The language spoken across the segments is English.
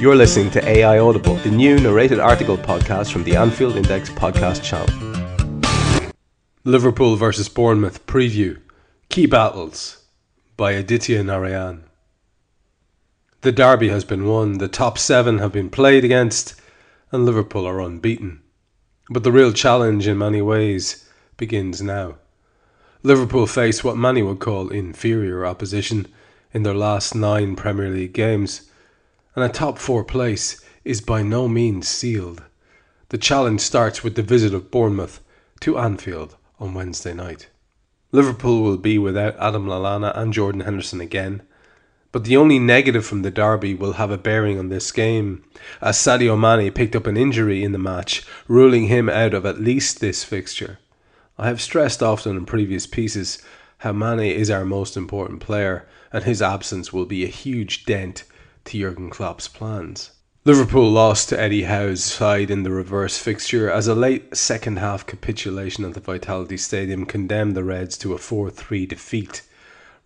You're listening to AI Audible, the new narrated article podcast from the Anfield Index podcast channel. Liverpool versus Bournemouth preview. Key battles by Aditya Narayan. The derby has been won, the top seven have been played against, and Liverpool are unbeaten. But the real challenge in many ways begins now. Liverpool face what many would call inferior opposition in their last nine Premier League games, and a top four place is by no means sealed. The challenge starts with the visit of Bournemouth to Anfield on Wednesday night. Liverpool will be without Adam Lallana and Jordan Henderson again, but the only negative from the derby will have a bearing on this game, as Sadio Mane picked up an injury in the match, ruling him out of at least this fixture. I have stressed often in previous pieces how Mane is our most important player, and his absence will be a huge dent to Jurgen Klopp's plans. Liverpool lost to Eddie Howe's side in the reverse fixture as a late second half capitulation at the Vitality Stadium condemned the Reds to a 4 3 defeat.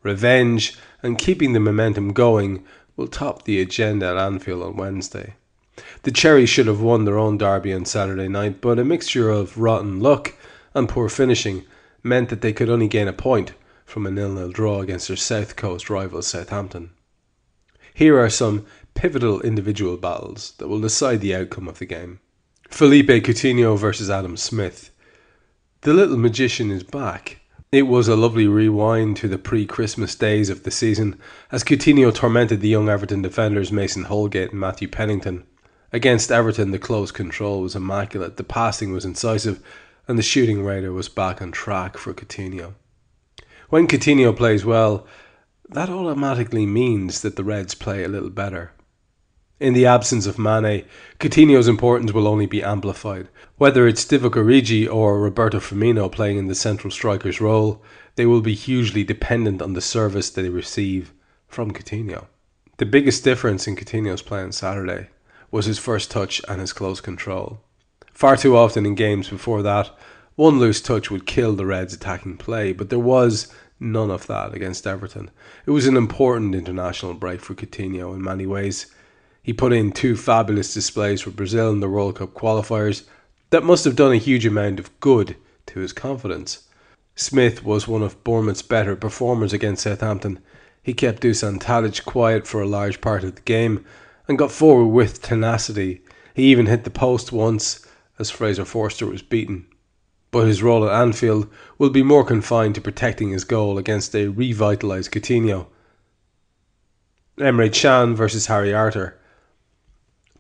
Revenge and keeping the momentum going will top the agenda at Anfield on Wednesday. The Cherries should have won their own derby on Saturday night, but a mixture of rotten luck and poor finishing meant that they could only gain a point from a nil-nil draw against their South Coast rivals Southampton. Here are some pivotal individual battles that will decide the outcome of the game. Felipe Coutinho versus Adam Smith. The little magician is back. It was a lovely rewind to the pre Christmas days of the season as Coutinho tormented the young Everton defenders Mason Holgate and Matthew Pennington. Against Everton, the close control was immaculate, the passing was incisive, and the shooting radar was back on track for Coutinho. When Coutinho plays well, that automatically means that the Reds play a little better. In the absence of Mane, Coutinho's importance will only be amplified. Whether it's Divock Origi or Roberto Firmino playing in the central striker's role, they will be hugely dependent on the service they receive from Coutinho. The biggest difference in Coutinho's play on Saturday was his first touch and his close control. Far too often in games before that, one loose touch would kill the Reds' attacking play, but there was none of that against Everton. It was an important international break for Coutinho in many ways. He put in two fabulous displays for Brazil in the World Cup qualifiers that must have done a huge amount of good to his confidence. Smith was one of Bournemouth's better performers against Southampton. He kept Dusan Tadic quiet for a large part of the game and got forward with tenacity. He even hit the post once as Fraser Forster was beaten but his role at Anfield will be more confined to protecting his goal against a revitalised Coutinho. Emre Can versus Harry Arter.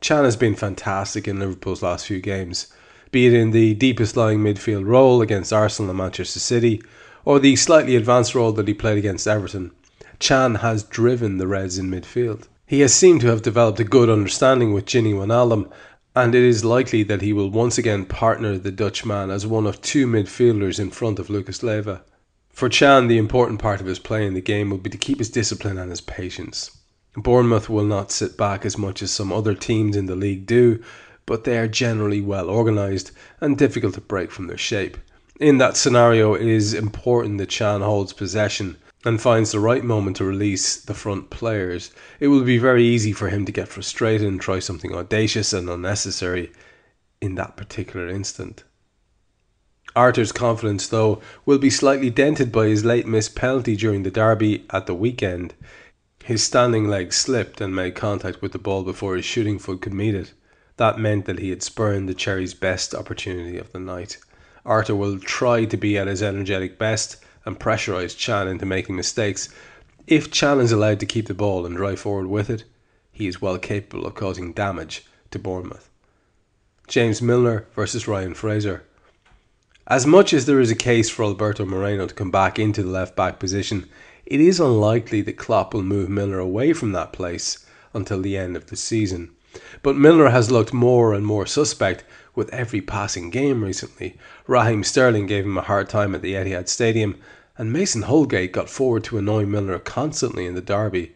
Can has been fantastic in Liverpool's last few games, be it in the deepest lying midfield role against Arsenal and Manchester City, or the slightly advanced role that he played against Everton. Can has driven the Reds in midfield. He has seemed to have developed a good understanding with Gini Wijnaldum and it is likely that he will once again partner the Dutchman as one of two midfielders in front of Lucas Leiva. For Can, the important part of his play in the game will be to keep his discipline and his patience. Bournemouth will not sit back as much as some other teams in the league do, but they are generally well organised and difficult to break from their shape. In that scenario, it is important that Can holds possession and finds the right moment to release the front players, it will be very easy for him to get frustrated and try something audacious and unnecessary in that particular instant. Arter's confidence, though, will be slightly dented by his late missed penalty during the derby at the weekend. His standing leg slipped and made contact with the ball before his shooting foot could meet it. That meant that he had spurned the Cherries' best opportunity of the night. Arthur will try to be at his energetic best and pressurise Can into making mistakes. If Can is allowed to keep the ball and drive forward with it, he is well capable of causing damage to Bournemouth. James Milner versus Ryan Fraser. As much as there is a case for Alberto Moreno to come back into the left back position, it is unlikely that Klopp will move Milner away from that place until the end of the season. But Milner has looked more and more suspect with every passing game recently. Raheem Sterling gave him a hard time at the Etihad Stadium, and Mason Holgate got forward to annoy Milner constantly in the derby.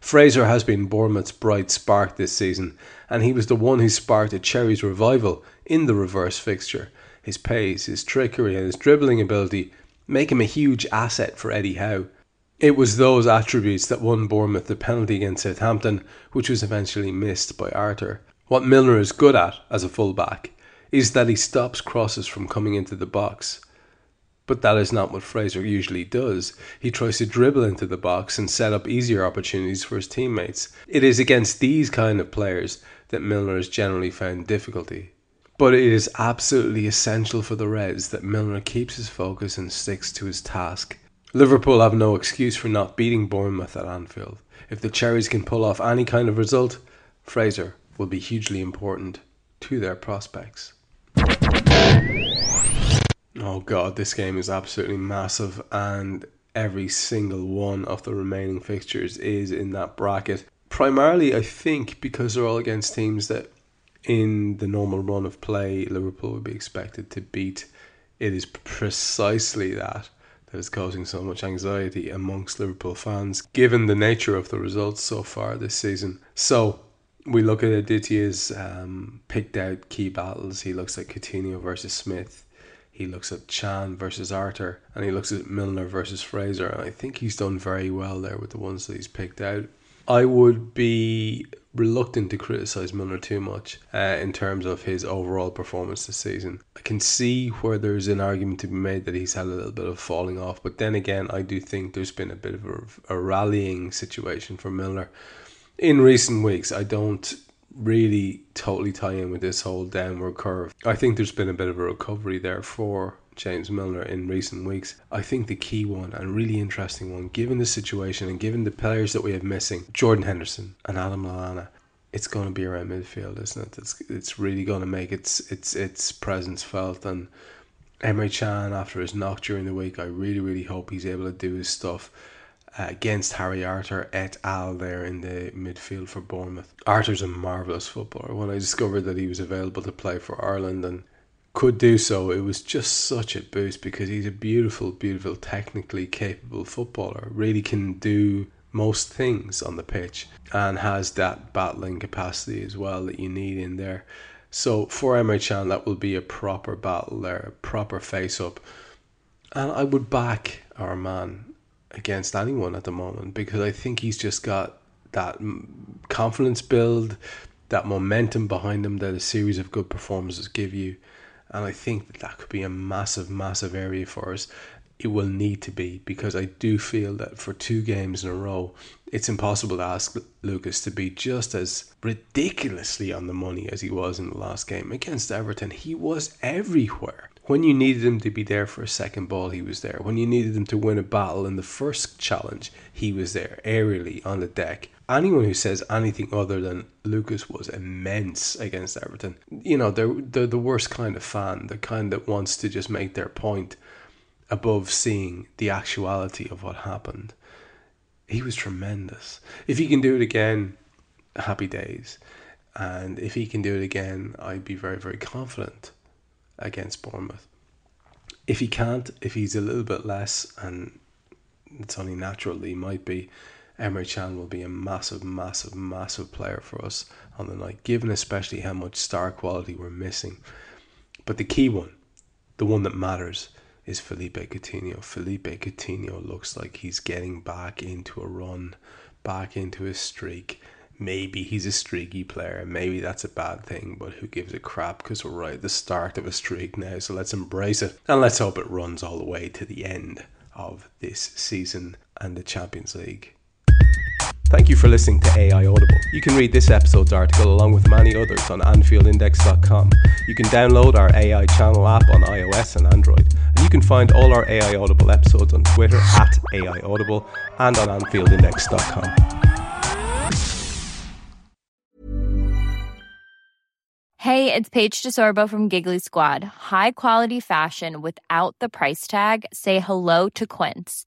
Fraser has been Bournemouth's bright spark this season, and he was the one who sparked a Cherry's revival in the reverse fixture. His pace, his trickery, and his dribbling ability make him a huge asset for Eddie Howe. It was those attributes that won Bournemouth the penalty against Southampton, which was eventually missed by Arter. What Milner is good at as a fullback is that he stops crosses from coming into the box. But that is not what Fraser usually does. He tries to dribble into the box and set up easier opportunities for his teammates. It is against these kind of players that Milner has generally found difficulty. But it is absolutely essential for the Reds that Milner keeps his focus and sticks to his task. Liverpool have no excuse for not beating Bournemouth at Anfield. If the Cherries can pull off any kind of result, Fraser will be hugely important to their prospects. Oh god, this game is absolutely massive, and every single one of the remaining fixtures is in that bracket. Primarily, I think, because they're all against teams that, in the normal run of play, Liverpool would be expected to beat. It is precisely that that is causing so much anxiety amongst Liverpool fans, given the nature of the results so far this season. So, we look at Aditya's um, picked out key battles. He looks at Coutinho versus Smith. He looks at Can versus Arter, and he looks at Milner versus Fraser. And I think he's done very well there with the ones that he's picked out. I would be reluctant to criticise Milner too much uh, in terms of his overall performance this season. I can see where there's an argument to be made that he's had a little bit of falling off, but then again, I do think there's been a bit of a, a rallying situation for Milner in recent weeks. I don't really totally tie in with this whole downward curve. I think there's been a bit of a recovery there for James Milner in recent weeks. I think the key one and really interesting one, given the situation and given the players that we have missing, Jordan Henderson and Adam Lallana, it's going to be around midfield, isn't it? It's it's really going to make its its its presence felt. And Emre Can, after his knock during the week, I really really hope he's able to do his stuff uh, against Harry Arter et al. there in the midfield for Bournemouth. Arter's a marvellous footballer. When I discovered that he was available to play for Ireland and could do so, it was just such a boost because he's a beautiful, beautiful, technically capable footballer. Really can do most things on the pitch and has that battling capacity as well that you need in there. So for Emre Can, that will be a proper battle there, a proper face up. And I would back our man against anyone at the moment because I think he's just got that confidence build, that momentum behind him that a series of good performances give you. And I think that that could be a massive, massive area for us. It will need to be because I do feel that for two games in a row, it's impossible to ask Lucas to be just as ridiculously on the money as he was in the last game against Everton. He was everywhere. When you needed him to be there for a second ball, he was there. When you needed him to win a battle in the first challenge, he was there, aerially on the deck. Anyone who says anything other than Lucas was immense against Everton, you know, they're, they're the worst kind of fan, the kind that wants to just make their point above seeing the actuality of what happened. He was tremendous. If he can do it again, happy days. And if he can do it again, I'd be very, very confident against Bournemouth. If he can't, if he's a little bit less, and it's only natural he might be, Emre Can will be a massive, massive, massive player for us on the night, given especially how much star quality we're missing. But the key one, the one that matters, is Felipe Coutinho. Felipe Coutinho looks like he's getting back into a run, back into a streak maybe he's a streaky player. Maybe that's a bad thing, but who gives a crap? Because we're right at the start of a streak now, so let's embrace it. And let's hope it runs all the way to the end of this season and the Champions League. Thank you for listening to AI Audible. You can read this episode's article along with many others on AnfieldIndex.com. You can download our AI channel app on iOS and Android. And you can find all our AI Audible episodes on Twitter at AI Audible and on AnfieldIndex.com. Hey, it's Paige DeSorbo from Giggly Squad. High quality fashion without the price tag? Say hello to Quince.